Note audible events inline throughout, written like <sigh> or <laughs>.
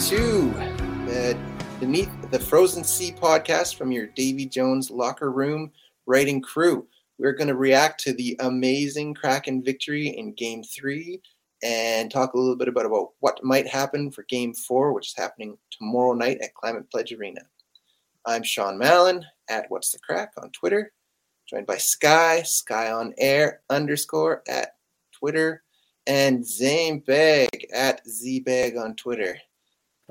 to the Beneath the Frozen Sea podcast from your Davy Jones locker room writing crew. We're going to react to the amazing Kraken victory in game three and talk a little bit about, about what might happen for game four, which is happening tomorrow night at Climate Pledge Arena. I'm Sean Mallon at What's the Crack on Twitter, joined by Sky, Sky on Air underscore at Twitter, and Zane Bag at Zbag on Twitter.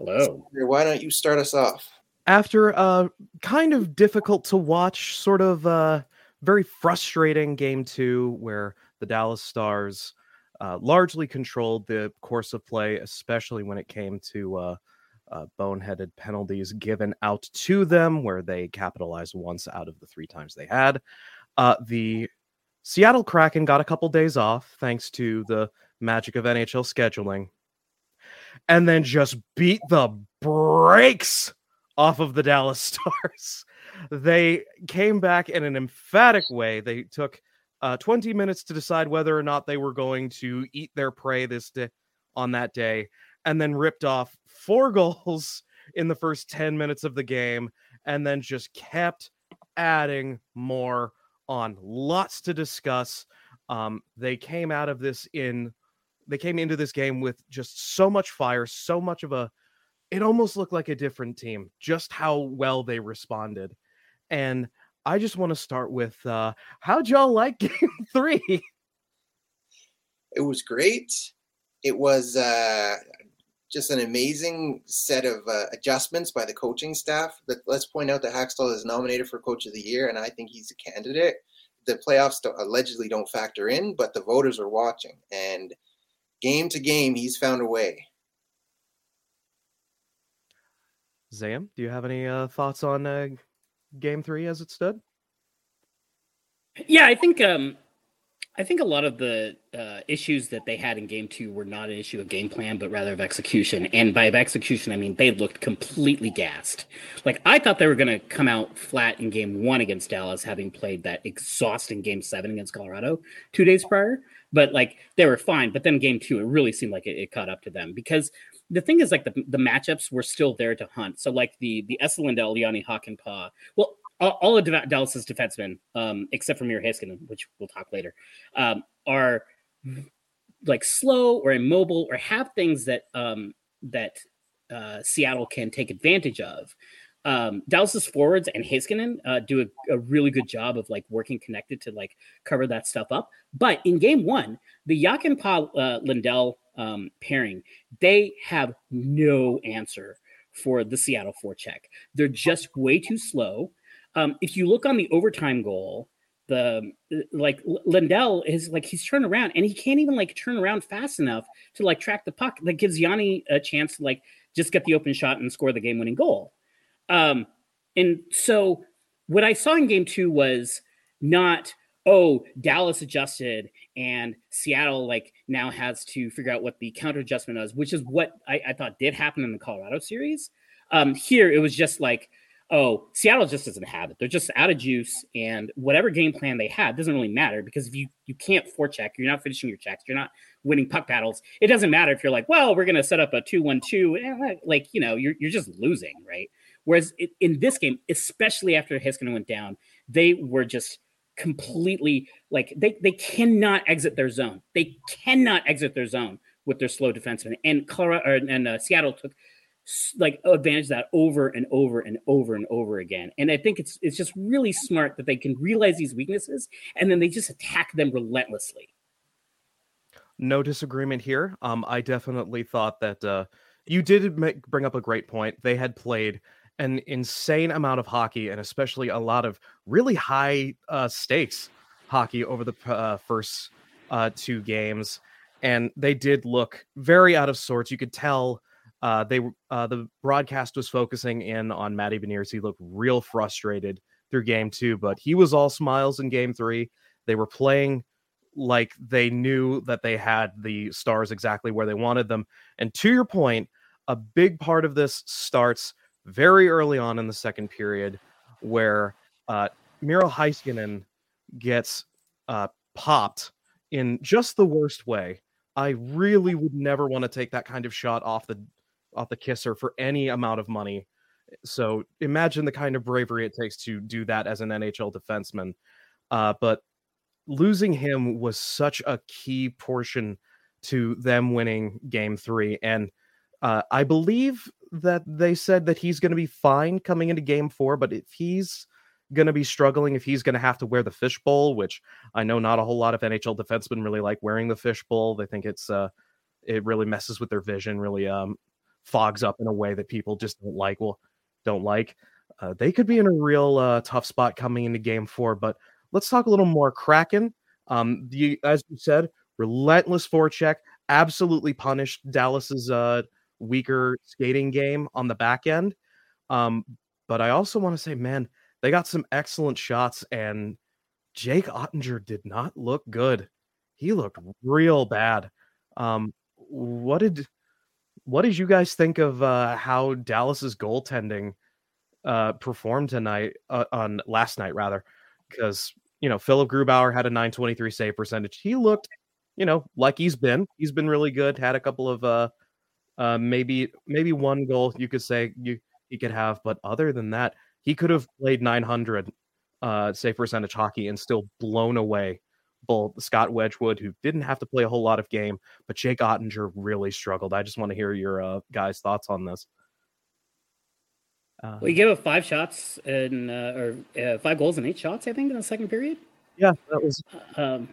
Hello. Why don't you start us off? After a kind of difficult to watch, sort of uh, very frustrating game two, where the Dallas Stars uh, largely controlled the course of play, especially when it came to uh, uh, boneheaded penalties given out to them, where they capitalized once out of the three times they had. Uh, the Seattle Kraken got a couple days off thanks to the magic of NHL scheduling, and then just beat the brakes off of the Dallas <laughs> Stars. they came back in an emphatic way. They took uh, 20 minutes to decide whether or not they were going to eat their prey this day on that day, and then ripped off four <laughs> goals in the first 10 minutes of the game, and then just kept adding more on. Lots to discuss. Um, they came out of this in they came into this game with just so much fire, so much of a it almost looked like a different team, just how well they responded. And I just want to start with uh how'd y'all like <laughs> game three? It was great. It was uh, just an amazing set of uh, adjustments by the coaching staff. But let's point out that Hakstol is nominated for Coach of the Year, and I think he's a candidate. The playoffs don't, allegedly don't factor in, but the voters are watching, and game to game, he's found a way. Zam, do you have any uh, thoughts on uh, game three as it stood? Yeah, I think um, I think a lot of the uh, issues that they had in game two were not an issue of game plan, but rather of execution. And by execution, I mean they looked completely gassed. Like I thought they were going to come out flat in game one against Dallas, having played that exhausting game seven against Colorado two days prior. But like they were fine. But then game two, it really seemed like it, it caught up to them because the thing is like the, the matchups were still there to hunt. So like the the Esselindel, Jani Hakanpää, well, all, all of Dallas's defensemen, um, except for Miro Heiskanen, which we'll talk later, um, are like slow or immobile or have things that um, that uh, Seattle can take advantage of. Um, Dallas's forwards and Heiskanen uh, do a, a, really good job of like working connected to like cover that stuff up. But in game one, the Jokiharju uh, Lindell um, pairing, they have no answer for the Seattle forecheck. They're just way too slow. Um, if you look on the overtime goal, the like Lindell is like he's turned around and he can't even like turn around fast enough to like track the puck that gives Yanni a chance to like just get the open shot and score the game winning goal. Um, and so what I saw in game two was not, oh, Dallas adjusted and Seattle like now has to figure out what the counter adjustment is, which is what I, I thought did happen in the Colorado series. Um, here it was just like, oh, Seattle just doesn't have it. They're just out of juice, and whatever game plan they had doesn't really matter because if you you can't forecheck, you're not finishing your checks, you're not winning puck battles. It doesn't matter if you're like, well, we're gonna set up a two-one-two, eh, like you know, you're you're just losing, right? Whereas in this game, especially after Heiskanen went down, they were just completely like they they cannot exit their zone. They cannot exit their zone with their slow defensemen. And Colorado and uh, Seattle took like advantage of that over and over and over and over again. And I think it's it's just really smart that they can realize these weaknesses and then they just attack them relentlessly. No disagreement here. Um, I definitely thought that uh, you did make, bring up a great point. They had played an insane amount of hockey and especially a lot of really high uh, stakes hockey over the uh, first uh, two games, and they did look very out of sorts. You could tell uh, they uh, the broadcast was focusing in on Matty Beniers. He looked real frustrated through game two, but he was all smiles in game three. They were playing like they knew that they had the stars exactly where they wanted them. And to your point, a big part of this starts very early on in the second period where uh, Miro Heiskanen gets uh, popped in just the worst way. I really would never want to take that kind of shot off the off the kisser for any amount of money. So imagine the kind of bravery it takes to do that as an NHL defenseman. Uh, but losing him was such a key portion to them winning game three. And uh, I believe that they said that he's going to be fine coming into game four, but if he's going to be struggling, if he's going to have to wear the fishbowl, which I know not a whole lot of NHL defensemen really like wearing the fishbowl. They think it's uh, it really messes with their vision, really um, fogs up in a way that people just don't like. Well, don't like. Uh, they could be in a real uh, tough spot coming into game four. But let's talk a little more Kraken. Um, the as you said, relentless forecheck, absolutely punished Dallas's uh weaker skating game on the back end. Um, but I also want to say, man, they got some excellent shots, and Jake Oettinger did not look good. He looked real bad. Um, what did what did you guys think of uh, how Dallas's goaltending uh, performed tonight uh, on last night rather? Because you know Philipp Grubauer had a 923 save percentage. He looked, you know, like he's been. He's been really good. Had a couple of uh, uh, maybe maybe one goal you could say you he could have, but other than that, he could have played 900 uh, save percentage hockey and still blown away both Scott Wedgewood, who didn't have to play a whole lot of game, but Jake Oettinger really struggled. I just want to hear your uh, guys' thoughts on this. Uh, well, he gave up five shots and uh, or uh, five goals and eight shots, I think, in the second period. Yeah, that was. Um,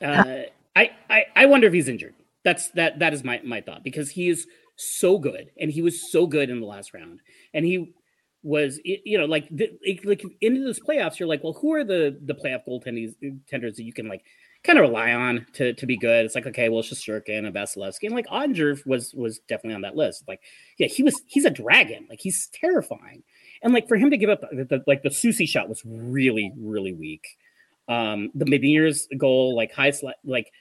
uh, I, I I wonder if he's injured. That's that that is my my thought because he is so good and he was so good in the last round and he was you know like the, like into this playoffs you're like well who are the the playoff goaltenders tenders that you can like kind of rely on to to be good? It's like okay well Shesterkin and Vasilevskiy and like Oettinger was was definitely on that list. Like yeah he was he's a dragon. Like he's terrifying. And like for him to give up the, the like the Soucy shot was really really weak. Um the Beniers goal like high like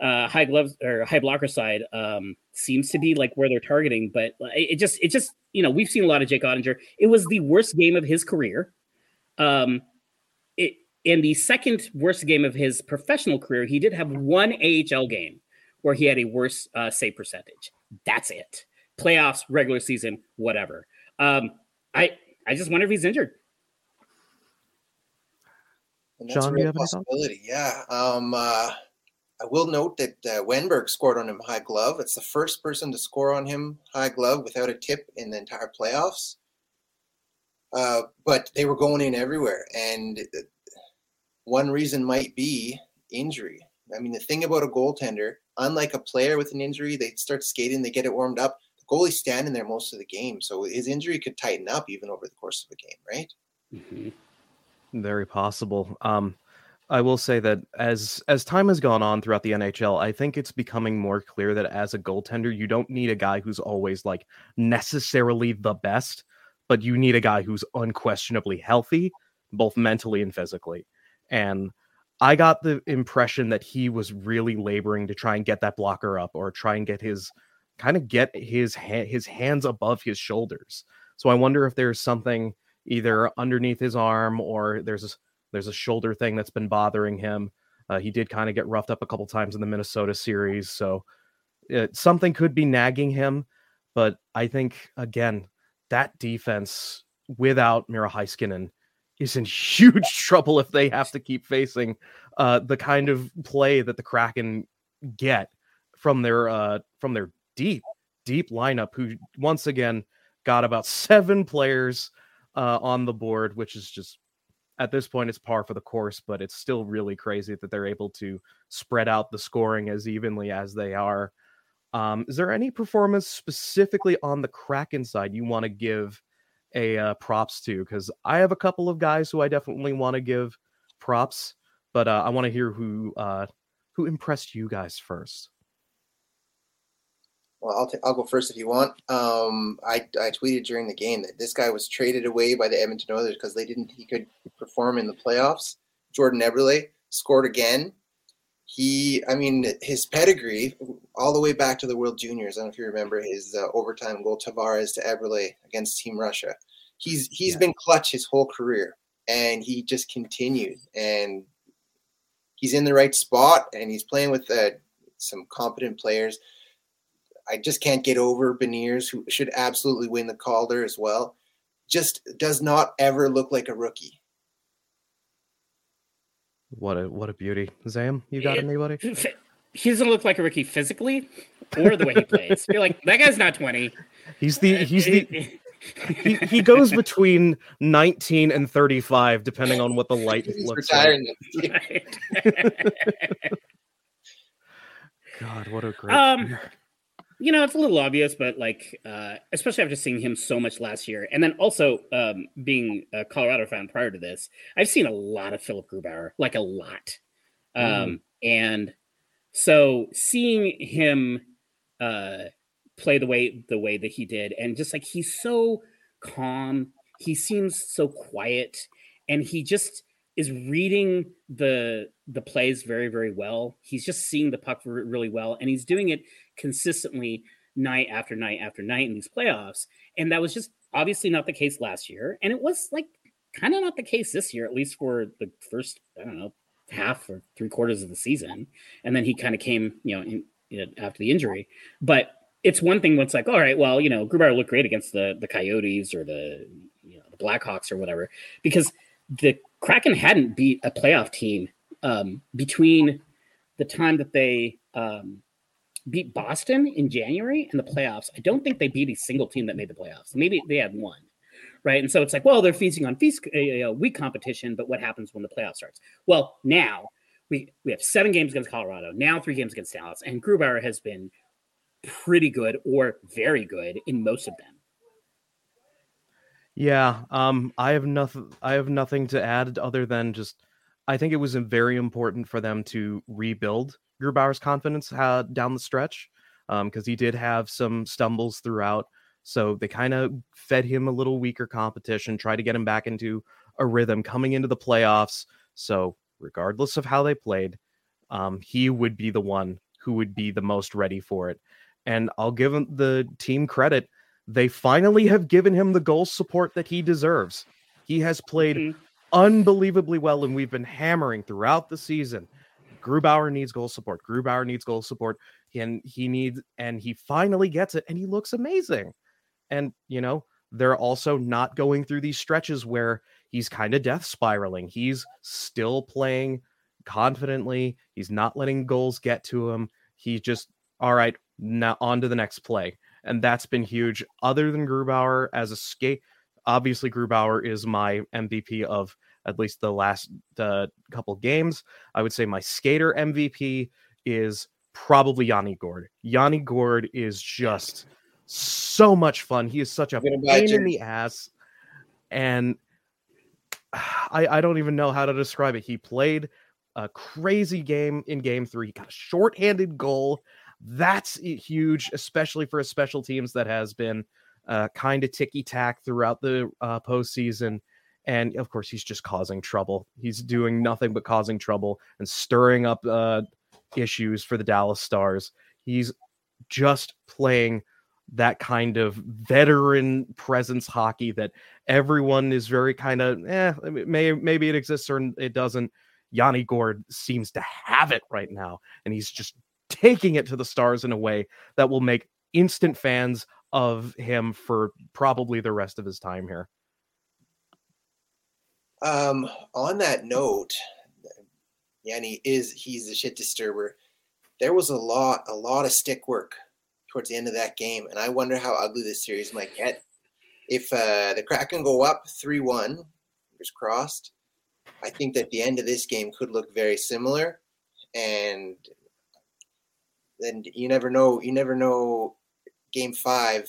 uh, high gloves or high blocker side um, seems to be like where they're targeting. But it just, it just, you know, we've seen a lot of Jake Oettinger. It was the worst game of his career. Um, it in the second worst game of his professional career, he did have one AHL game where he had a worse uh, save percentage. That's it. Playoffs, regular season, whatever. Um, I I just wonder if he's injured. And that's John, a real possibility. Yeah. Um, uh, I will note that uh, Wennberg scored on him high glove. It's the first person to score on him high glove without a tip in the entire playoffs. Uh, but they were going in everywhere, and one reason might be injury. I mean, the thing about a goaltender, unlike a player with an injury, they start skating, they get it warmed up. The goalie's standing there most of the game, so his injury could tighten up even over the course of a game, right? Mm-hmm. Very possible. Um, I will say that as as time has gone on throughout the NHL, I think it's becoming more clear that as a goaltender, you don't need a guy who's always like necessarily the best, but you need a guy who's unquestionably healthy, both mentally and physically. And I got the impression that he was really laboring to try and get that blocker up or try and get his kind of get his ha- his hands above his shoulders. So I wonder if there's something either underneath his arm or there's there's a shoulder thing that's been bothering him. Uh, he did kind of get roughed up a couple times in the Minnesota series, so it, something could be nagging him. But I think again, that defense without Miro Heiskanen is in <laughs> huge trouble if they have to keep facing uh, the kind of play that the Kraken get from their uh, from their deep deep lineup. Who once again got about seven players uh, on the board, which is just at this point it's par for the course, but it's still really crazy that they're able to spread out the scoring as evenly as they are. Um, is there any performance specifically on the Kraken side you want to give a uh, props to? Because I have a couple of guys who I definitely want to give props, but uh, I want to hear who uh, who impressed you guys first well, I'll, t- I'll go first if you want. Um, I, I tweeted during the game that this guy was traded away by the Edmonton Oilers because they didn't he could perform in the playoffs. Jordan Eberle scored again. He, I mean, his pedigree all the way back to the World Juniors. I don't know if you remember his uh, overtime goal, Tavares to Eberle against Team Russia. He's he's yeah. been clutch his whole career, and he just continued. And he's in the right spot, and he's playing with uh, some competent players. I just can't get over Beniers, who should absolutely win the Calder as well. Just does not ever look like a rookie. What a what a beauty, Zam. You got it, anybody? <laughs> He doesn't look like a rookie physically, or the way he plays. You're like that guy's not twenty. He's the he's the. he, he <laughs> goes between 19 and 35 depending on what the light He's looks retiring. like. <laughs> God, what a great um, you know, it's a little obvious, but like, uh, especially after seeing him so much last year, and then also um, being a Colorado fan prior to this, I've seen a lot of Philipp Grubauer, like a lot, um, mm. and so seeing him uh, play the way the way that he did, and just like he's so calm, he seems so quiet, and he just is reading the the plays very very well. He's just seeing the puck really well, and he's doing it consistently night after night after night in these playoffs. And that was just obviously not the case last year. And it was like kind of not the case this year, at least for the first, I don't know, half or three quarters of the season. And then he kind of came, you know, in, in, after the injury. But it's one thing when it's like, all right, well, you know, Grubauer looked great against the the Coyotes or the you know the Blackhawks or whatever, because the Kraken hadn't beat a playoff team um, between the time that they um, beat Boston in January and the playoffs. I don't think they beat a single team that made the playoffs. Maybe they had one, right? And so it's like, well, they're feasting on feast, a weak competition, but what happens when the playoff starts? Well, now we we have seven games against Colorado, now three games against Dallas, and Grubauer has been pretty good or very good in most of them. Yeah, um, I have nothing. I have nothing to add other than just I think it was very important for them to rebuild Grubauer's confidence had down the stretch because um, he did have some stumbles throughout. So they kind of fed him a little weaker competition, tried to get him back into a rhythm coming into the playoffs. So regardless of how they played, um, he would be the one who would be the most ready for it. And I'll give the team credit. They finally have given him the goal support that he deserves. He has played mm-hmm. unbelievably well, and we've been hammering throughout the season Grubauer needs goal support. Grubauer needs goal support. And he needs, and he finally gets it, and he looks amazing. And, you know, they're also not going through these stretches where he's kind of death spiraling. He's still playing confidently. He's not letting goals get to him. He's just, all right, now on to the next play. And that's been huge. Other than Grubauer as a skate, obviously Grubauer is my MVP of at least the last uh, couple games. I would say my skater MVP is probably Yanni Gourde. Yanni Gourde is just so much fun. He is such a pain in the ass, and I, I don't even know how to describe it. He played a crazy game in game three. He got a shorthanded goal. That's huge, especially for a special teams that has been uh, kind of ticky tack throughout the uh, postseason. And of course, he's just causing trouble. He's doing nothing but causing trouble and stirring up uh, issues for the Dallas Stars. He's just playing that kind of veteran presence hockey that everyone is very kind of eh, may, maybe it exists or it doesn't. Yanni Gourde seems to have it right now, and he's just taking it to the stars in a way that will make instant fans of him for probably the rest of his time here. Um, on that note, Yanni is he's a shit disturber. There was a lot, a lot of stick work towards the end of that game, and I wonder how ugly this series might get. If uh, the Kraken go up three-one, fingers crossed, I think that the end of this game could look very similar, and then you never know. You never know. Game five,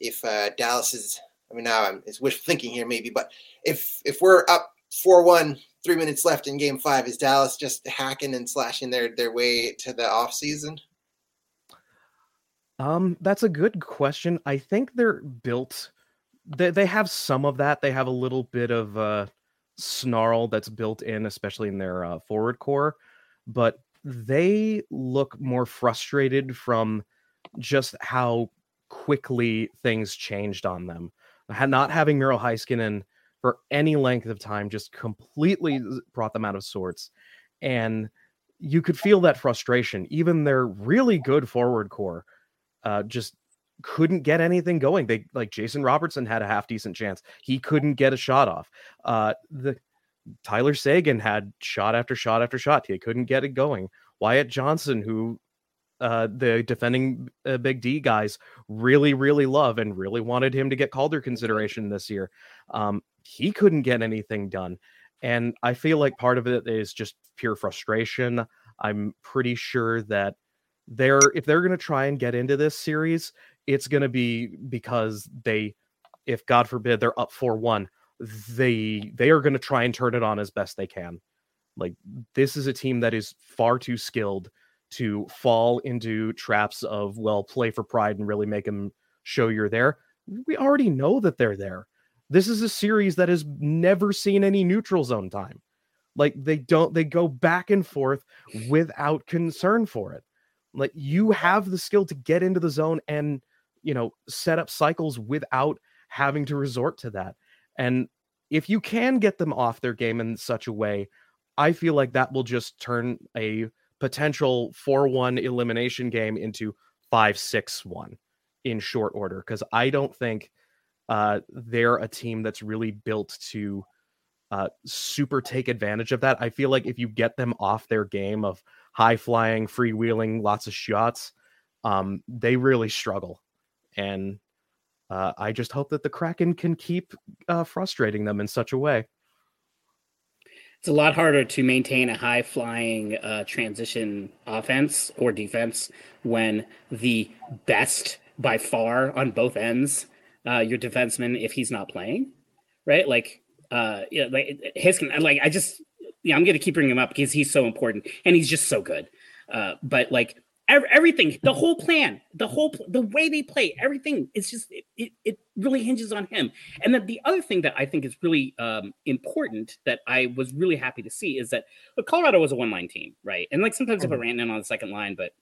if uh, Dallas is, I mean, now I'm it's wishful thinking here maybe, but if if we're up four one, three minutes left in Game five, is Dallas just hacking and slashing their their way to the off season? Um, that's a good question. I think they're built. They they have some of that. They have a little bit of uh, snarl that's built in, especially in their uh, forward core, but they look more frustrated from just how quickly things changed on them. Not having Miro Heiskanen for any length of time just completely brought them out of sorts. And you could feel that frustration. Even their really good forward core uh, just couldn't get anything going. They like Jason Robertson had a half decent chance. He couldn't get a shot off. Uh, the Tyler Seguin had shot after shot after shot. He couldn't get it going. Wyatt Johnston, who uh, the defending uh, Big D guys really, really love and really wanted him to get Calder consideration this year. Um, he couldn't get anything done. And I feel like part of it is just pure frustration. I'm pretty sure that they're if they're going to try and get into this series, it's going to be because they, if God forbid they're up four one, they they are going to try and turn it on as best they can. Like this is a team that is far too skilled to fall into traps of well play for pride and really make them show you're there. We already know that they're there. This is a series that has never seen any neutral zone time. Like they don't they go back and forth without concern for it. Like you have the skill to get into the zone and you know set up cycles without having to resort to that. And if you can get them off their game in such a way, I feel like that will just turn a potential 4-1 elimination game into 5-6-1 in short order because I don't think uh, they're a team that's really built to uh, super take advantage of that. I feel like if you get them off their game of high flying, freewheeling, lots of shots, um, they really struggle. And uh, I just hope that the Kraken can keep uh, frustrating them in such a way. It's a lot harder to maintain a high flying uh, transition offense or defense when the best by far on both ends, uh, your defenseman, if he's not playing, right? Like, uh, yeah, like his, like I just, yeah, I'm gonna keep bringing him up because he's so important and he's just so good. Uh, but like everything, the whole plan, the whole the way they play, everything. It's just it, it, it, really hinges on him. And then the other thing that I think is really um, important that I was really happy to see is that look, Colorado was a one line team, right? And like sometimes mm-hmm. if I ran in on the second line, but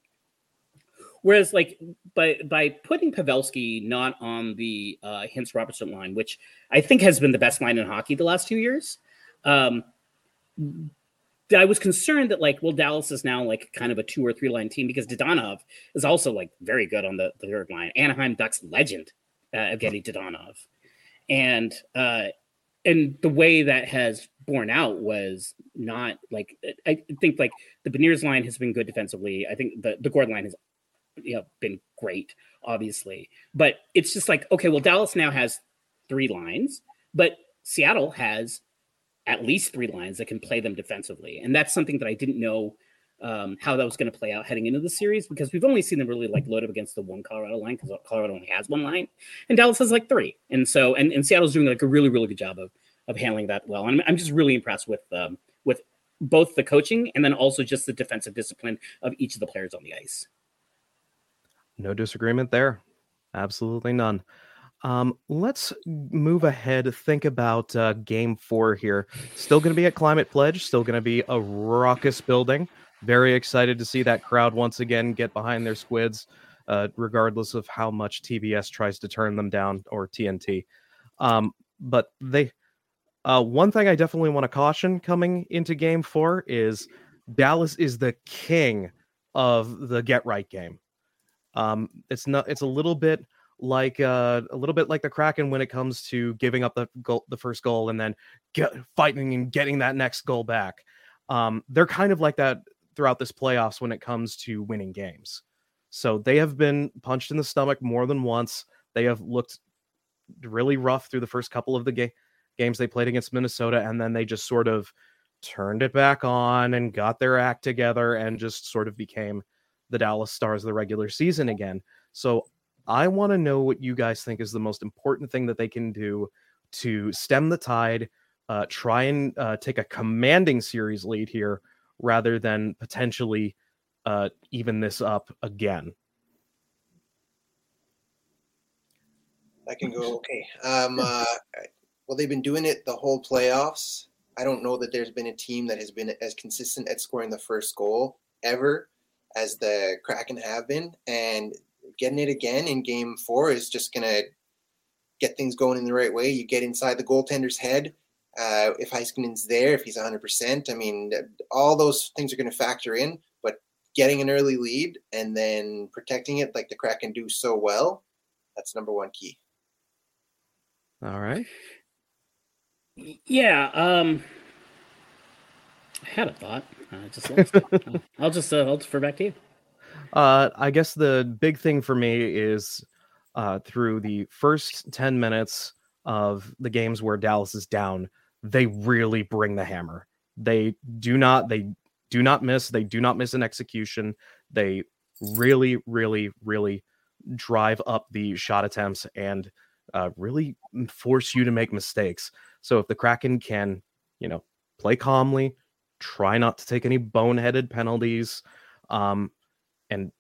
whereas like by by putting Pavelski not on the uh, Hintz Robertson line, which I think has been the best line in hockey the last two years. Um, I was concerned that like, well, Dallas is now like kind of a two or three line team because Dadonov is also like very good on the, the third line. Anaheim Ducks legend, uh, Evgeny Dadonov, and uh, and the way that has borne out was not like I think like the Beniers line has been good defensively. I think the the Gourde line has you know been great, obviously, but it's just like okay, well, Dallas now has three lines, but Seattle has at least three lines that can play them defensively. And that's something that I didn't know um, how that was going to play out heading into the series because we've only seen them really like load up against the one Colorado line because Colorado only has one line and Dallas has like three. And so, and, and Seattle's doing like a really, really good job of, of handling that well. And I'm, I'm just really impressed with, um, with both the coaching and then also just the defensive discipline of each of the players on the ice. No disagreement there. Absolutely none. Um, let's move ahead. Think about uh, game four here. Still going to be at Climate Pledge. Still going to be a raucous building. Very excited to see that crowd once again get behind their squids, uh, regardless of how much TBS tries to turn them down or TNT. Um, but they, uh, one thing I definitely want to caution coming into game four is Dallas is the king of the get right game. Um, it's not. It's a little bit like uh, a little bit like the Kraken when it comes to giving up the goal, the first goal, and then get, fighting and getting that next goal back. Um, they're kind of like that throughout this playoffs when it comes to winning games. So they have been punched in the stomach more than once. They have looked really rough through the first couple of the ga- games they played against Minnesota, and then they just sort of turned it back on and got their act together and just sort of became the Dallas Stars of the regular season again. So I want to know what you guys think is the most important thing that they can do to stem the tide, uh, try and uh, take a commanding series lead here rather than potentially uh, even this up again. I can go <laughs> okay. Um, uh, well, they've been doing it the whole playoffs. I don't know that there's been a team that has been as consistent at scoring the first goal ever as the Kraken have been, and getting it again in Game Four is just gonna get things going in the right way. You get inside the goaltender's head. Uh, if Heiskanen's there, if he's 100%, I mean, all those things are going to factor in. But getting an early lead and then protecting it like the Kraken do so well, that's number one key. All right. Yeah. Um, I had a thought. I just lost it. <laughs> I'll just uh, I'll defer back to you. Uh, I guess the big thing for me is uh, through the first 10 minutes of the games where Dallas is down, they really bring the hammer. They do not they do not miss. They do not miss an execution. They really, really, really drive up the shot attempts and uh, really force you to make mistakes. So if the Kraken can, you know, play calmly, try not to take any boneheaded penalties, um, and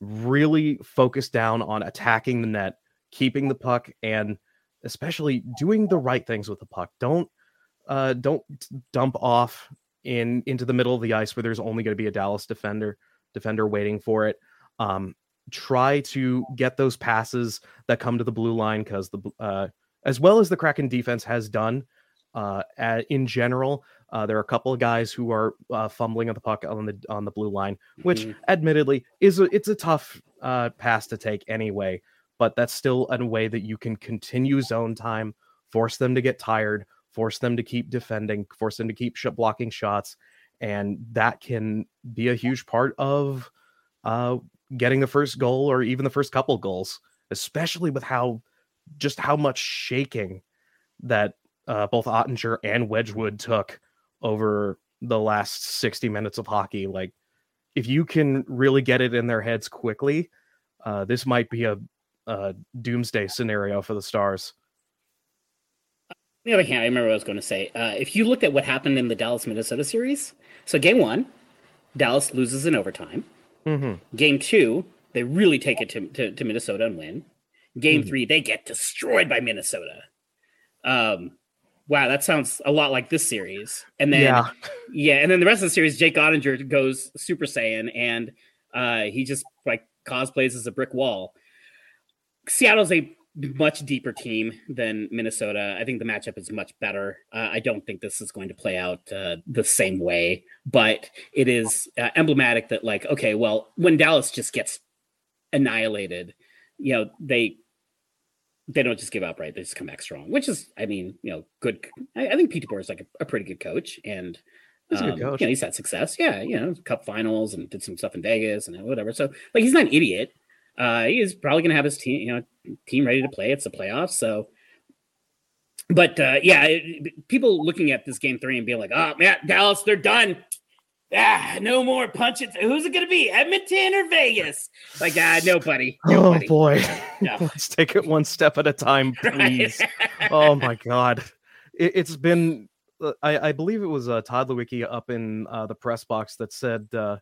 really focus down on attacking the net, keeping the puck, and especially doing the right things with the puck. Don't uh, don't dump off in into the middle of the ice where there's only going to be a Dallas defender defender waiting for it. Um, try to get those passes that come to the blue line because the uh, as well as the Kraken defense has done uh, at, in general. Uh, there are a couple of guys who are uh, fumbling at the puck on the on the blue line, which mm-hmm. admittedly is a, it's a tough uh, pass to take anyway. But that's still a way that you can continue zone time, force them to get tired, force them to keep defending, force them to keep sh- blocking shots, and that can be a huge part of uh, getting the first goal or even the first couple goals, especially with how just how much shaking that uh, both Oettinger and Wedgewood took over the last 60 minutes of hockey. Like, if you can really get it in their heads quickly, uh, this might be a, a, doomsday scenario for the Stars. On the other hand, I remember what I was going to say. Uh, if you looked at what happened in the Dallas Minnesota series, so game one, Dallas loses in overtime. Mm-hmm. Game two, they really take it to, to, to Minnesota and win. Game mm-hmm. three, they get destroyed by Minnesota. Um, wow, that sounds a lot like this series. And then, yeah, yeah and then the rest of the series, Jake Oettinger goes Super Saiyan and uh, he just like cosplays as a brick wall. Seattle's a much deeper team than Minnesota. I think the matchup is much better. Uh, I don't think this is going to play out uh, the same way, but it is uh, emblematic that, like, okay, well, when Dallas just gets annihilated, you know, they they don't just give up right; they just come back strong. Which is, I mean, you know, good. I, I think Pete DeBoer is like a, a, pretty good coach, and he's um, You know, he's had success. Yeah, you know, Cup finals and did some stuff in Vegas and whatever. So, like, he's not an idiot. Uh, he is probably going to have his team, you know, team ready to play. It's the playoffs, so but uh, yeah, it, people looking at this game three and being like, "Oh man, Dallas, they're done. Ah, no more punches. Who's it going to be? Edmonton or Vegas? Like, ah, nobody. nobody. Oh boy, <laughs> no. <laughs> let's take it one step at a time, <laughs> please. oh my god, it, has been. Uh, I, I, believe it was uh, Todd Lewicki up in uh, the press box that said uh,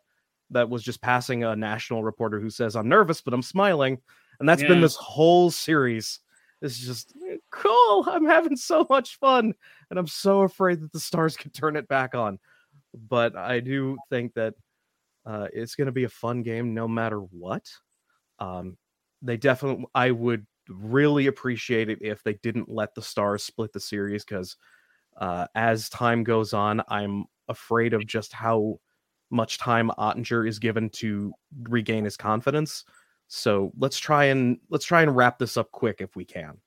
that was just passing a national reporter who says, "I'm nervous, but I'm smiling," and that's yeah. been this whole series. It's just cool. I'm having so much fun, and I'm so afraid that the stars can turn it back on but I do think that uh, it's going to be a fun game no matter what. Um, they definitely, I would really appreciate it if they didn't let the Stars split the series because uh, as time goes on, I'm afraid of just how much time Oettinger is given to regain his confidence. So let's try and let's try and wrap this up quick if we can.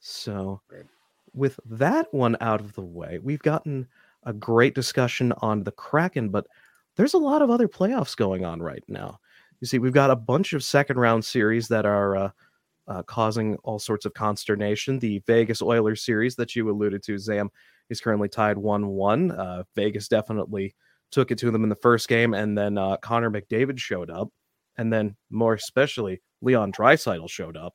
So with that one out of the way, we've gotten a great discussion on the Kraken, but there's a lot of other playoffs going on right now. You see, we've got a bunch of second round series that are uh, uh, causing all sorts of consternation. The Vegas Oilers series that you alluded to, Zam, is currently tied 1 1. Uh, Vegas definitely took it to them in the first game, and then uh, Connor McDavid showed up. And then, more especially, Leon Draisaitl showed up.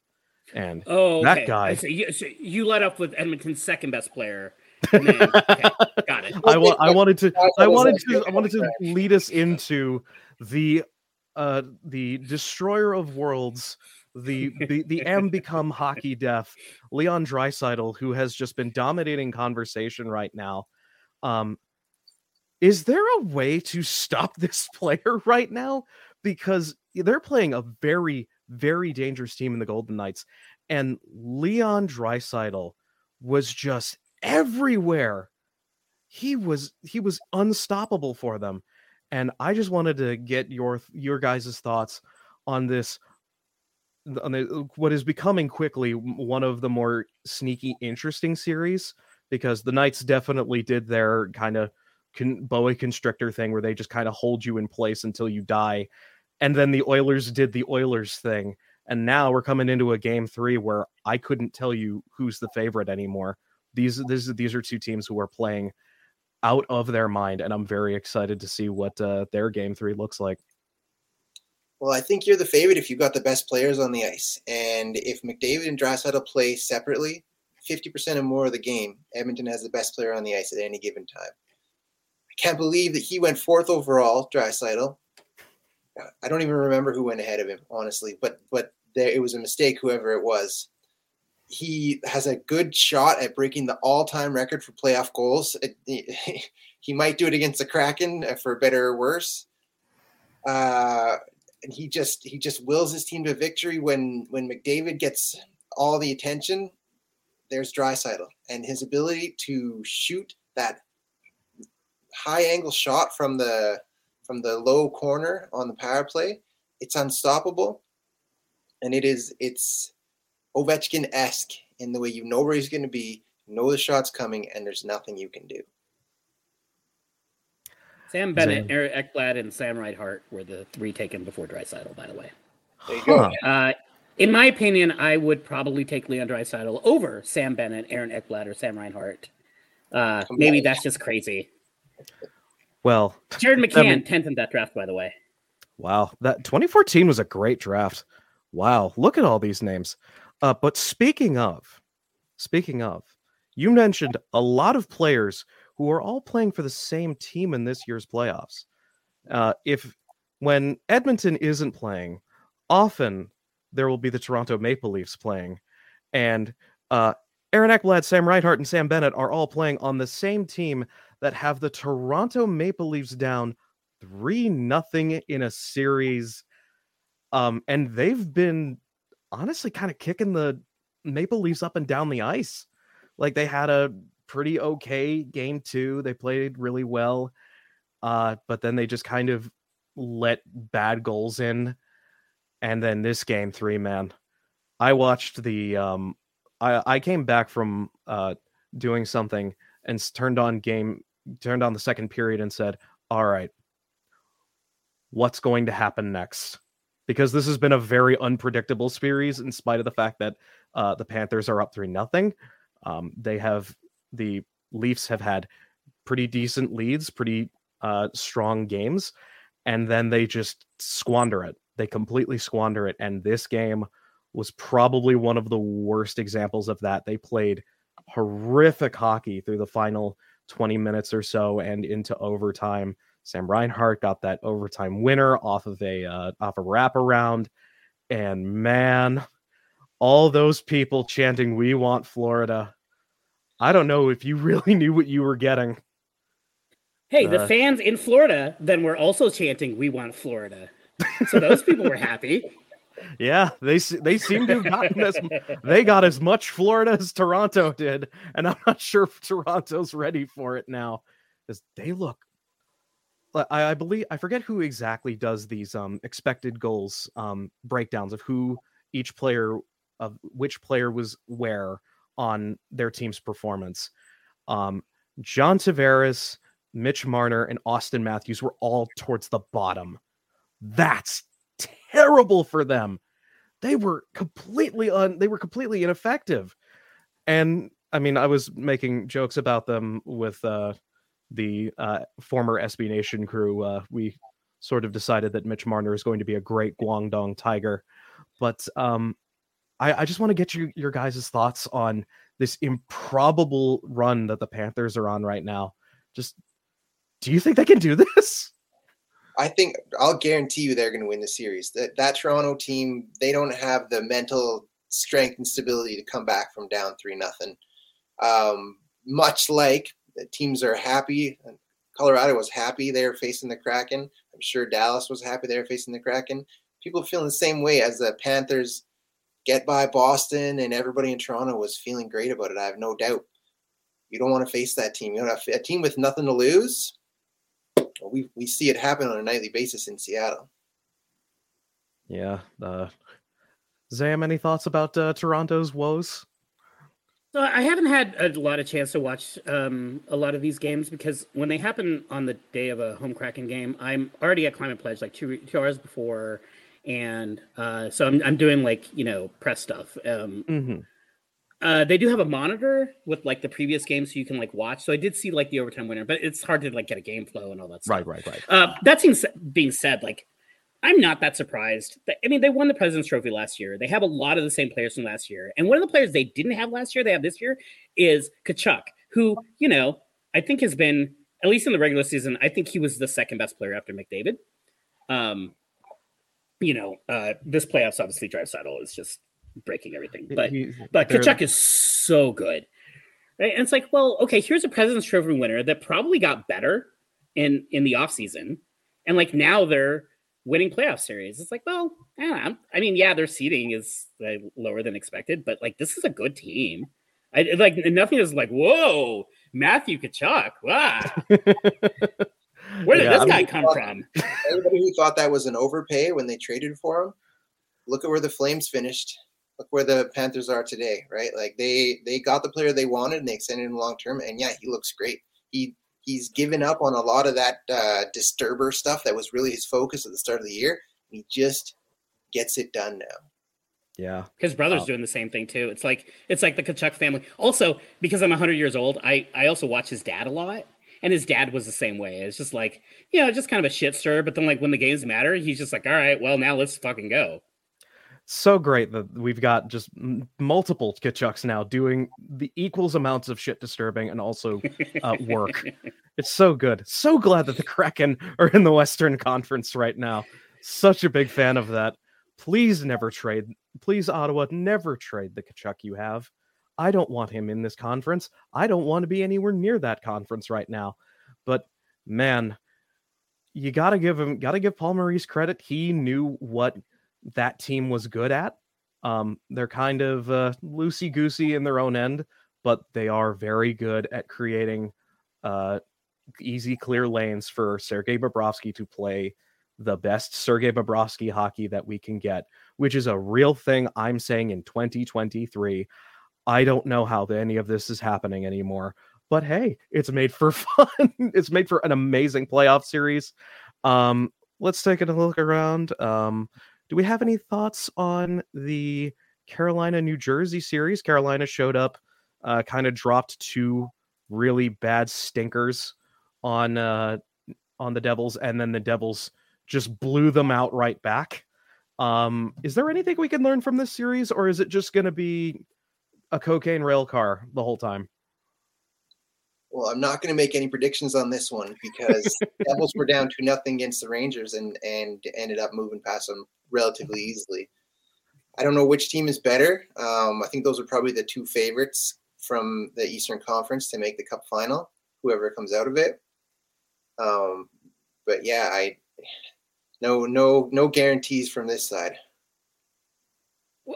And oh, okay. that guy. So you, so you let up with Edmonton's second best player then, okay, <laughs> got it. I, wa- I wanted to I wanted to I wanted to lead us into the uh the destroyer of worlds the the, the M <laughs> become hockey deaf Leon Draisaitl who has just been dominating conversation right now. Um is there a way to stop <laughs> this player right now? Because they're playing a very very dangerous team in the Golden Knights and Leon Draisaitl was just everywhere. He was he was unstoppable for them. And I just wanted to get your your guys' thoughts on this on the, what is becoming quickly one of the more sneaky interesting series because the Knights definitely did their kind of con- boa constrictor thing where they just kind of hold you in place until you die and then the Oilers did the Oilers thing and now we're coming into a game 3 where I couldn't tell you who's the favorite anymore these these these are two teams who are playing out of their mind, and I'm very excited to see what uh, their game three looks like. Well, I think you're the favorite if you've got the best players on the ice, and if McDavid and Draisaitl play separately, 50% or more of the game, Edmonton has the best player on the ice at any given time. I can't believe that he went fourth overall, Draisaitl. I don't even remember who went ahead of him, honestly, but but there, it was a mistake, whoever it was he has a good shot at breaking the all-time record for playoff goals. It, <laughs> he might do it against the Kraken uh, for better or worse. Uh, and he just he just wills his team to victory when when McDavid gets all the attention. There's Draisaitl and his ability to shoot that high angle shot from the from the low corner on the power play. It's unstoppable, and it is it's Ovechkin esque in the way you know where he's going to be, know the shot's coming, and there's nothing you can do. Sam Bennett, Eric Ekblad, and Sam Reinhart were the three taken before Draisaitl, by the way. There you huh. go. Uh, in my opinion, I would probably take Leon Draisaitl over Sam Bennett, Aaron Ekblad, or Sam Reinhart. Uh, maybe that's just crazy. Well, Jared McCann, 10th in that draft, by the way. Wow. That 2014 was a great draft. Wow. Look at all these names. Uh, but speaking of, speaking of, you mentioned a lot of players who are all playing for the same team in this year's playoffs. Uh, if when Edmonton isn't playing, often there will be the Toronto Maple Leafs playing, and uh, Aaron Ekblad, Sam Reinhart, and Sam Bennett are all playing on the same team that have the Toronto Maple Leafs down three nothing in a series. Um, and they've been honestly kind of kicking the Maple Leafs up and down the ice. Like they had a pretty okay game two. They played really well. Uh, but then they just kind of let bad goals in. And then this game three, man. I watched the um I, I came back from uh doing something and turned on game turned on the second period and said, All right, what's going to happen next? Because this has been a very unpredictable series in spite of the fact that uh, the Panthers are up 3 nothing. Um, they have the Leafs have had pretty decent leads, pretty uh, strong games, and then they just squander it. They completely squander it. And this game was probably one of the worst examples of that. They played horrific hockey through the final 20 minutes or so and into overtime. Sam Reinhart got that overtime winner off of a uh, off a wraparound, and man, all those people chanting "We want Florida." I don't know if you <laughs> really knew what you were getting. Hey, the uh, fans in Florida then were also chanting "We want Florida," so those people were happy. <laughs> Yeah, they they seem to have gotten as they got as much Florida as Toronto did, and I'm not sure if Toronto's ready for it now, because they look. I, I believe I forget who exactly does these um expected goals um breakdowns of who each player of which player was where on their team's performance. Um, John Tavares, Mitch Marner, and Auston Matthews were all towards the bottom. That's terrible for them. They were completely un they were completely ineffective. And I mean, I was making jokes about them with uh the uh former SB Nation crew. Uh we sort of decided that Mitch Marner is going to be a great Guangdong Tiger. But um I, I just want to get you your guys' thoughts on this improbable run that the Panthers are on right now. Just do you think they can do <laughs> this? I think I'll guarantee you they're going to win the series. That that Toronto team, they don't have the mental strength and stability to come back from down three nothing. Um, much like the teams are happy. Colorado was happy they were facing the Kraken. I'm sure Dallas was happy they were facing the Kraken. People feeling the same way as the Panthers get by Boston, and everybody in Toronto was feeling great about it. I have no doubt. You don't want to face that team. You know, a team with nothing to lose we we see it happen on a nightly basis in Seattle. Yeah. Uh, Zam, any thoughts about uh, Toronto's woes? So I haven't had a lot of chance to watch um, a lot of these games because when they happen on the day of a home Kraken game, I'm already at Climate Pledge like two, two hours before, and uh, so I'm I'm doing like you know press stuff. Um, mm-hmm. Uh, they do have a monitor with like the previous game, so you can like watch. So I did see like the overtime winner, but it's hard to like get a game flow and all that stuff. Right, right, right. Uh, that seems being said, like I'm not that surprised. I mean, they won the President's Trophy last year. They have a lot of the same players from last year, and one of the players they didn't have last year, they have this year, is Tkachuk, who you know I think has been at least in the regular season. I think he was the second best player after McDavid. Um, you know, uh, this playoffs obviously Draisaitl is just breaking everything. But but Tkachuk is so good. Right? And it's like, well, okay, here's a President's Trophy winner that probably got better in in the offseason. And like now they're winning playoff series. It's like, well, I, I mean, yeah, their seeding is like, lower than expected, but like this is a good team. I like nothing is like, whoa, Matthew Tkachuk. Wow. <laughs> Where did yeah, this guy come thought, from? everybody who thought that was an overpay when they traded for him, look at where the Flames finished look where the Panthers are today, right? Like they they got the player they wanted and they extended him long term, and yeah, he looks great. He he's given up on a lot of that uh, disturber stuff that was really his focus at the start of the year. He just gets it done now. Yeah, his brother's doing the same thing too. It's like it's like the Tkachuk family. Also, because I'm 100 years old, I I also watch his dad a lot, and his dad was the same way. It's just like you know, just kind of a shit stir. But then like when the games matter, he's just like, all right, well now let's fucking go so great that we've got just multiple Tkachuks now doing the equals amounts of shit disturbing and also uh, work. <laughs> it's so good. So glad that the Kraken are in the Western Conference right now. Such a big fan of that. Please never trade. Please, Ottawa, never trade the Tkachuk you have. I don't want him in this conference. I don't want to be anywhere near that conference right now. But man, you got to give him, got to give Paul Maurice credit. He knew what that team was good at. Um, they're kind of uh, loosey goosey in their own end, but they are very good at creating uh, easy, clear lanes for Sergei Bobrovsky to play the best Sergei Bobrovsky hockey that we can get, which is a real thing I'm saying in 2023. I don't know how any of this is happening anymore, but hey, it's made for <laughs> fun. it's made for an amazing playoff series. Um, let's take a look around. Um, do we have any thoughts on the Carolina New Jersey series? Carolina showed up uh, kind of dropped two really bad stinkers on uh, on the Devils, and then the Devils just blew them out right back. Um, is there anything we can learn from this series, or is it just going to be a cocaine rail car the whole time? Well, I'm not going to make any predictions on this one because <laughs> Devils were down to nothing against the Rangers and and ended up moving past them relatively easily. I don't know which team is better. Um, I think those are probably the two favorites from the Eastern Conference to make the Cup final. Whoever comes out of it. Um, but yeah, I no no no guarantees from this side.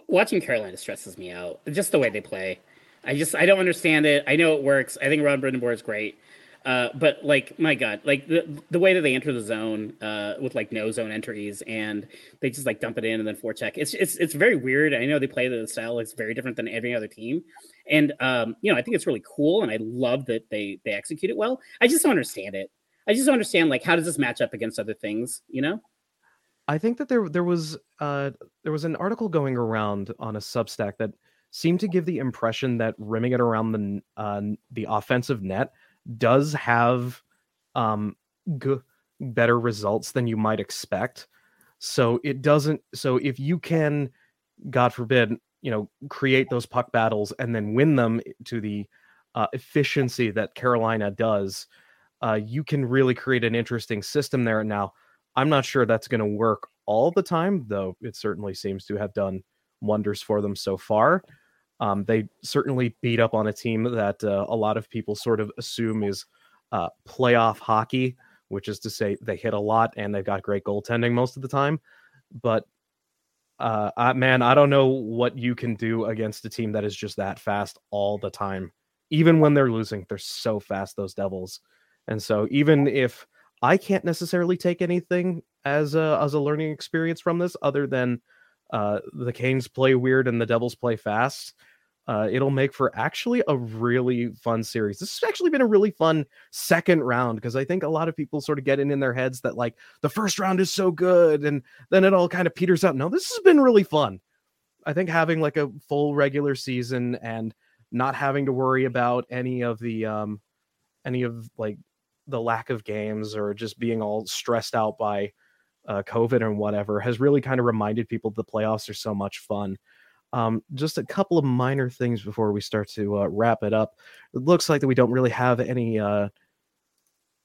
Watching Carolina stresses me out. Just the way they play. I just I don't understand it. I know it works. I think Ron Brind'Amour is great. Uh, but like my god, like the the way that they enter the zone uh, with like no zone entries and they just like dump it in and then forecheck. It's it's it's very weird. I know they play the style is very different than every other team, and um, you know I think it's really cool and I love that they they execute it well. I just don't understand it. I just don't understand like how does this match up against other things, you know? I think that there there was uh there was an article going around on a Substack that seemed to give the impression that rimming it around the uh, the offensive net does have um g- better results than you might expect. So it doesn't so if you can god forbid, you know, create those puck battles and then win them to the uh, efficiency that Carolina does, uh, you can really create an interesting system there. Now, I'm not sure that's going to work all the time, though it certainly seems to have done wonders for them so far. Um, they certainly beat up on a team that uh, a lot of people sort of assume is uh, playoff hockey, which is to say they hit a lot and they've got great goaltending most of the time. But uh, I, man, I don't know what you can do against a team that is just that fast all the time. Even when they're losing, they're so fast, those Devils. And so even if I can't necessarily take anything as a as a learning experience from this other than uh, the Canes play weird and the Devils play fast. Uh, it'll make for actually a really fun series. This has actually been a really fun second round because I think a lot of people sort of get in in their heads that like the first round is so good and then it all kind of peters out. No, this has been really fun. I think having like a full regular season and not having to worry about any of the um any of like the lack of games or just being all stressed out by uh, COVID and whatever has really kind of reminded people the playoffs are so much fun. Um, just a couple of minor things before we start to uh, wrap it up. It looks like that we don't really have any uh,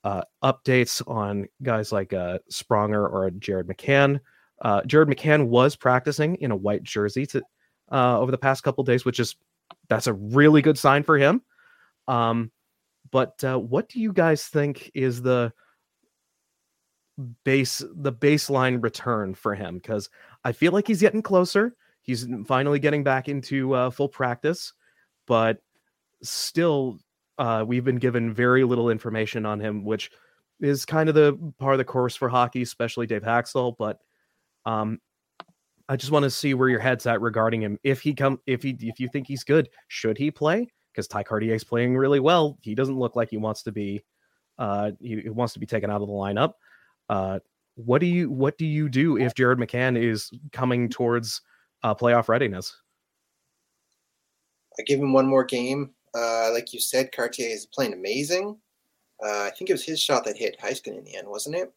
uh, updates on guys like uh, Spronger or Jared McCann. Uh, Jared McCann was practicing in a white jersey to, uh, over the past couple days, which is that's a really good sign for him. Um, but what do you guys think is the base the baseline return for him? Because I feel like he's getting closer. He's finally getting back into uh, full practice, but still, uh, we've been given very little information on him, which is kind of the part of the course for hockey, especially Dave Hakstol. But um, I just want to see where your head's at regarding him. If he come, if he, if you think he's good, should he play? because Tye Kartye is playing really well. He doesn't look like he wants to be uh he, he wants to be taken out of the lineup. Uh what do you what do you do if Jared McCann is coming towards uh playoff readiness? I give him one more game. Uh like you said, Kartye is playing amazing. Uh I think it was his shot that hit Heiskanen in the end, wasn't it?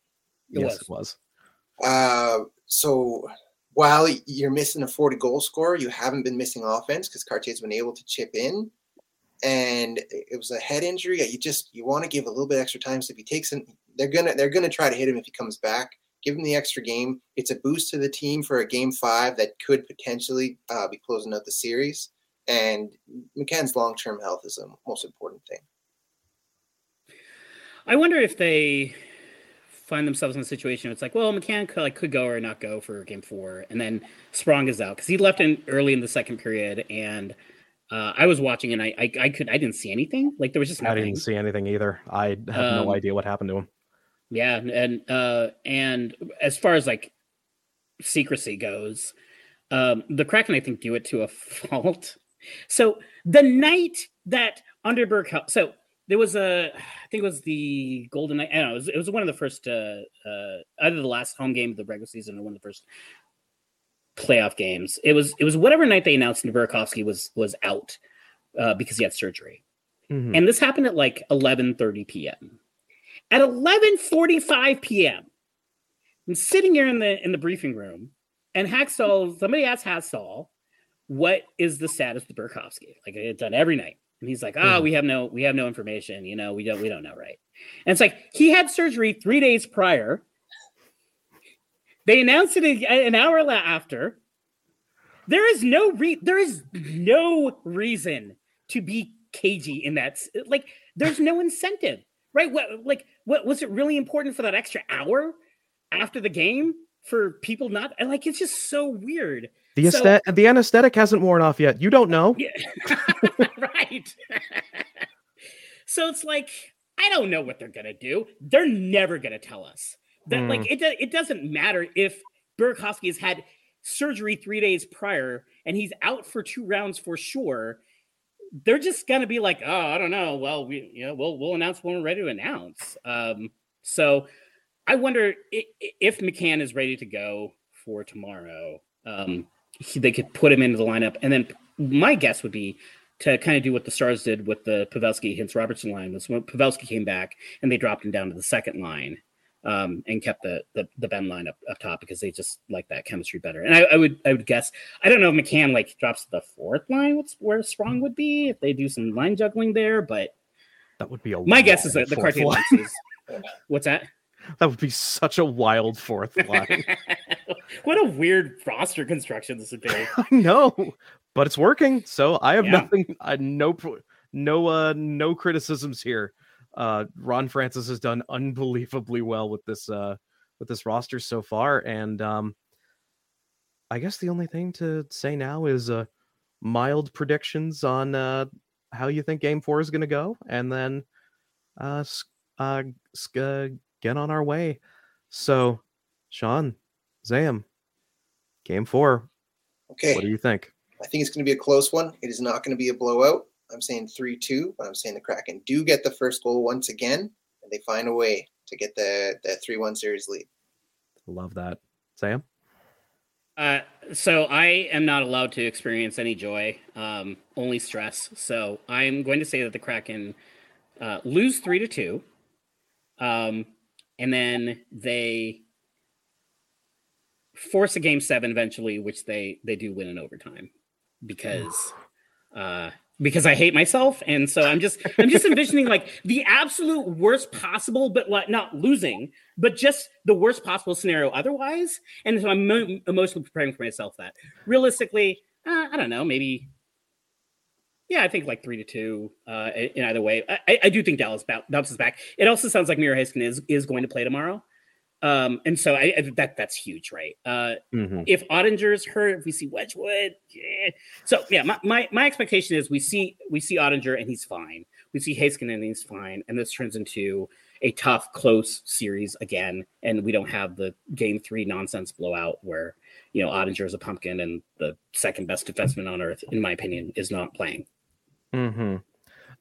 it yes, was. it was. Uh so while you're missing a 40 goal scorer, you haven't been missing offense because Kartye's been able to chip in and it was a head injury. You just you want to give a little bit extra time. So if he takes him, they're gonna they're gonna try to hit him if he comes back. Give him the extra game. It's a boost to the team for a game five that could potentially uh, be closing out the series. And McCann's long term health is the most important thing. I wonder if they find themselves in a situation. Where it's like, well, McCann could like could go or not go for game four, and then Sprong is out because he left in early in the second period and uh, I was watching and I, I, I could I didn't see anything. Like there was just nothing. I didn't see anything either. I have um, no idea what happened to him. Yeah, and uh, and as far as like secrecy goes, um, the Kraken I think do it to a <laughs> fault. So the night that Underberg helped, so there was a I think it was the Golden Knight. I don't know. It was, it was one of the first, uh, uh, either the last home game of the regular season or one of the first playoff games. It was it was whatever night they announced Burakovsky was was out. uh, because he had surgery. Mhm. And this happened at like 11:30 p.m. At 11:45 p.m., I'm sitting here in the in the briefing room, and Hakstol, somebody asked Hakstol, "What is the status of Burakovsky?" Like it's done every night, and he's like, "Ah, Mhm. we have no we have no information. You know, we don't we don't know, right?" And it's like he had surgery three days prior. They announced it an hour after. There is no re- there is no reason to be cagey in that. Like, there's no incentive, right? What like what was it really important for that extra hour after the game for people not like it's just so weird. The So- aesthet- the anesthetic hasn't worn off yet. You don't know. Yeah. <laughs> right. <laughs> so it's like I don't know what they're gonna do. They're never gonna tell us. That Hmm. like it it doesn't matter if Burakovsky has had surgery three days prior and he's out for two rounds for sure. They're just gonna be like, oh, I don't know. Well, we you know we'll we'll announce when we're ready to announce. Um, so I wonder i- i- if McCann is ready to go for tomorrow. Um, he, they could put him into the lineup, and then my guess would be to kind of do what the Stars did with the Pavelski Hintz Robertson line was when Pavelski came back and they dropped him down to the second line um, and kept the, the the Benn line up, up top because they just like that chemistry better. And I, I would I would guess I don't know if McCann like drops the fourth line, what's where Sprong would be if they do some line juggling there, but That would be a my guess is that the Kartye is <laughs> what's that? That would be such a wild fourth <laughs> line. what a weird roster construction this would be. <laughs> I know, but it's working. So I have Yeah. nothing. I no no uh no criticisms here. Uh, Ron Francis has done unbelievably well with this uh with this roster so far, and um, I guess the only thing to say now is uh mild predictions on uh how you think Game Four is going to go, and then uh uh, uh get on our way. So, Sean, Zam, Game Four. Okay. What do you think? I think it's going to be a close one. It is not going to be a blowout. I'm saying 3 2, but I'm saying the Kraken do get the first goal once again, and they find a way to get the, the 3 1 series lead. Love that. Sam? Uh, so I am not allowed to experience any joy, um, only stress. So I'm going to say that the Kraken uh, lose three to two, um, and then they force a game seven eventually, which they they do win in overtime because uh, because I hate myself, and so I'm just I'm just <laughs> envisioning like the absolute worst possible, but like not losing, but just the worst possible scenario otherwise. And so I'm mo- emotionally preparing for myself that realistically, uh, I don't know, maybe. Yeah, I think like three to two. Uh, in either way, I- I, do think Dallas bou- bounces back. It also sounds like Miro Heiskanen is is going to play tomorrow, um, and so I, I that that's huge, right? Uh, Mm-hmm. if Oettinger's hurt, if we see Wedgewood, yeah. so yeah, my, my my expectation is we see we see Oettinger and he's fine. We see Heiskanen and he's fine, and this turns into a tough, close series again, and we don't have the game three nonsense blowout where you know Oettinger is a pumpkin and the second best defenseman on earth, in my opinion, is not playing. Mm-hmm.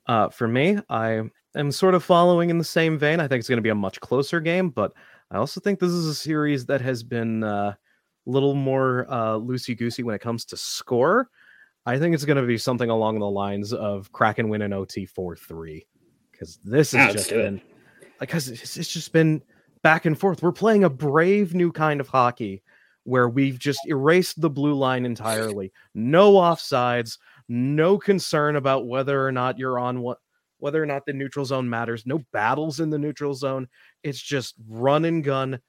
Uh, for me, I am sort of following in the same vein. I think it's going to be a much closer game, but I also think this is a series that has been uh, a little more uh, loosey goosey when it comes to score. I think it's going to be something along the lines of Kraken win an OT 4 3 because this has just been because it's, it's just been back and forth. We're playing a brave new kind of hockey where we've just erased the blue line entirely. No offsides, no concern about whether or not you're on what whether or not the neutral zone matters. No battles in the neutral zone. It's just run and gun,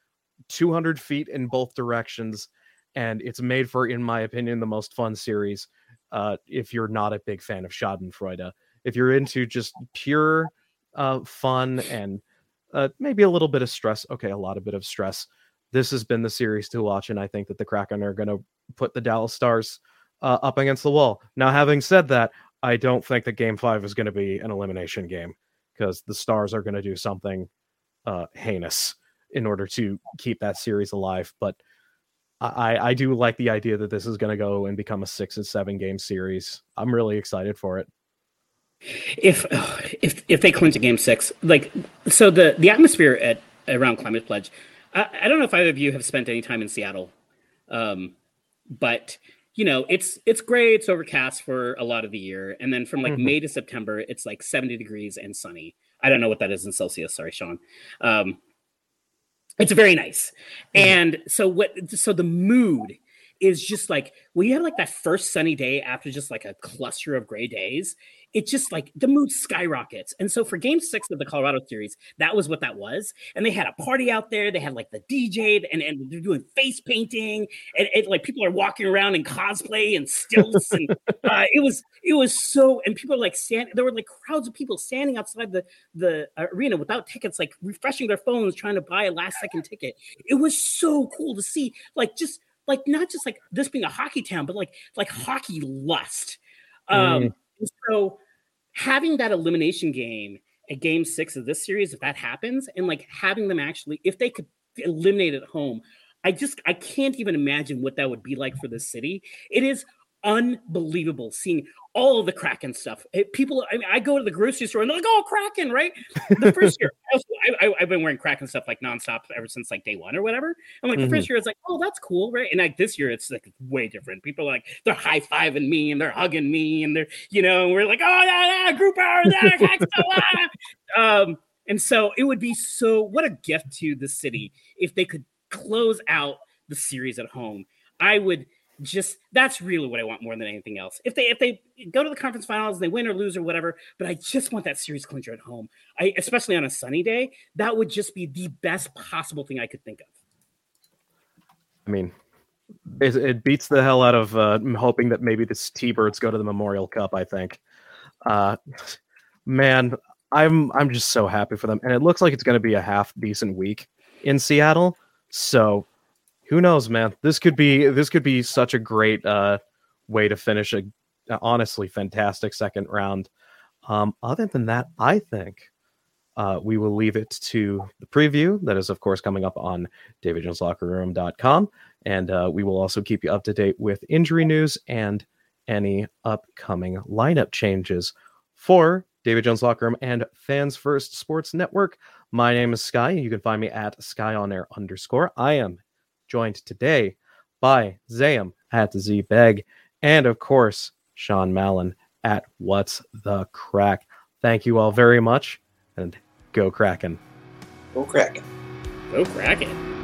200 feet in both directions, and it's made for, in my opinion, the most fun series. Uh, if you're not a big fan of Schadenfreude, if you're into just pure uh, fun and uh, maybe a little bit of stress, okay, a lot of bit of stress. This has been the series to watch, and I think that the Kraken are going to put the Dallas Stars uh, up against the wall. Now, having said that, I don't think that Game Five is going to be an elimination game because the Stars are going to do something uh, heinous in order to keep that series alive. But I, I do like the idea that this is going to go and become a six and seven game series. I'm really excited for it. if if if they clinch a game six, like so the the atmosphere at around Climate Pledge, I, I don't know if either of you have spent any time in Seattle, um, but you know, it's it's gray, it's overcast for a lot of the year, and then from like Mhm. May to September, it's like 70 degrees and sunny. I don't know what that is in Celsius. Sorry, Sean. Um, it's very nice, and so what? So the mood is just like when you have like that first sunny day after just like a cluster of gray days. It just like the mood skyrockets, and so for Game Six of the Colorado series, that was what that was. And they had a party out there. They had like the DJ, and and they're doing face painting, and, and like people are walking around in cosplay and stilts and <laughs> uh, it was it was so and people are like stand there were like crowds of people standing outside the the arena without tickets like refreshing their phones trying to buy a last second ticket it was so cool to see like just like not just like this being a hockey town but like like hockey lust um and so having that elimination game at game six of this series if that happens and like having them actually if they could eliminate at home I just I can't even imagine what that would be like for the city. It is unbelievable seeing all of the Kraken stuff. It- people, I, mean, I go to the grocery store and they're like, "Oh, Kraken!" Right? The first year, <laughs> I also, I, I, I've been wearing Kraken stuff like nonstop ever since like day one or whatever. I'm like the first year, it's like, "Oh, that's cool," right? And like this year, it's like way different. People are like they're high fiving me and they're hugging me and they're you know, we're like, "Oh, yeah, yeah, group power, yeah, <laughs> ah." um." And so it would be so what a gift to the city if they could close out the series at home. I would just that's really what I want more than anything else. If they if they go to the conference finals, and they win or lose or whatever, but I just want that series clincher at home. I especially on a sunny day, that would just be the best possible thing I could think of. I mean, it, it beats the hell out of uh, hoping that maybe the T-Birds go to the Memorial Cup. I think, uh, man, I'm I'm just so happy for them, and it looks like it's going to be a half decent week in Seattle. So, who knows, man? This could be this could be such a great uh, way to finish a, honestly fantastic second round. Um, other than that, I think uh, we will leave it to the preview that is, of course, coming up on davidjoneslockerroom.com. And uh, we will also keep you up to date with injury news and any upcoming lineup changes for David Jones Locker Room and Fans First Sports Network. My name is Sky. You can find me at Sky on Air underscore. I am joined today by Zaiem at Z Beg and, of course, Sean Mallon at What's the Crack. Thank you all very much and go Kraken. Go Kraken. Go Kraken.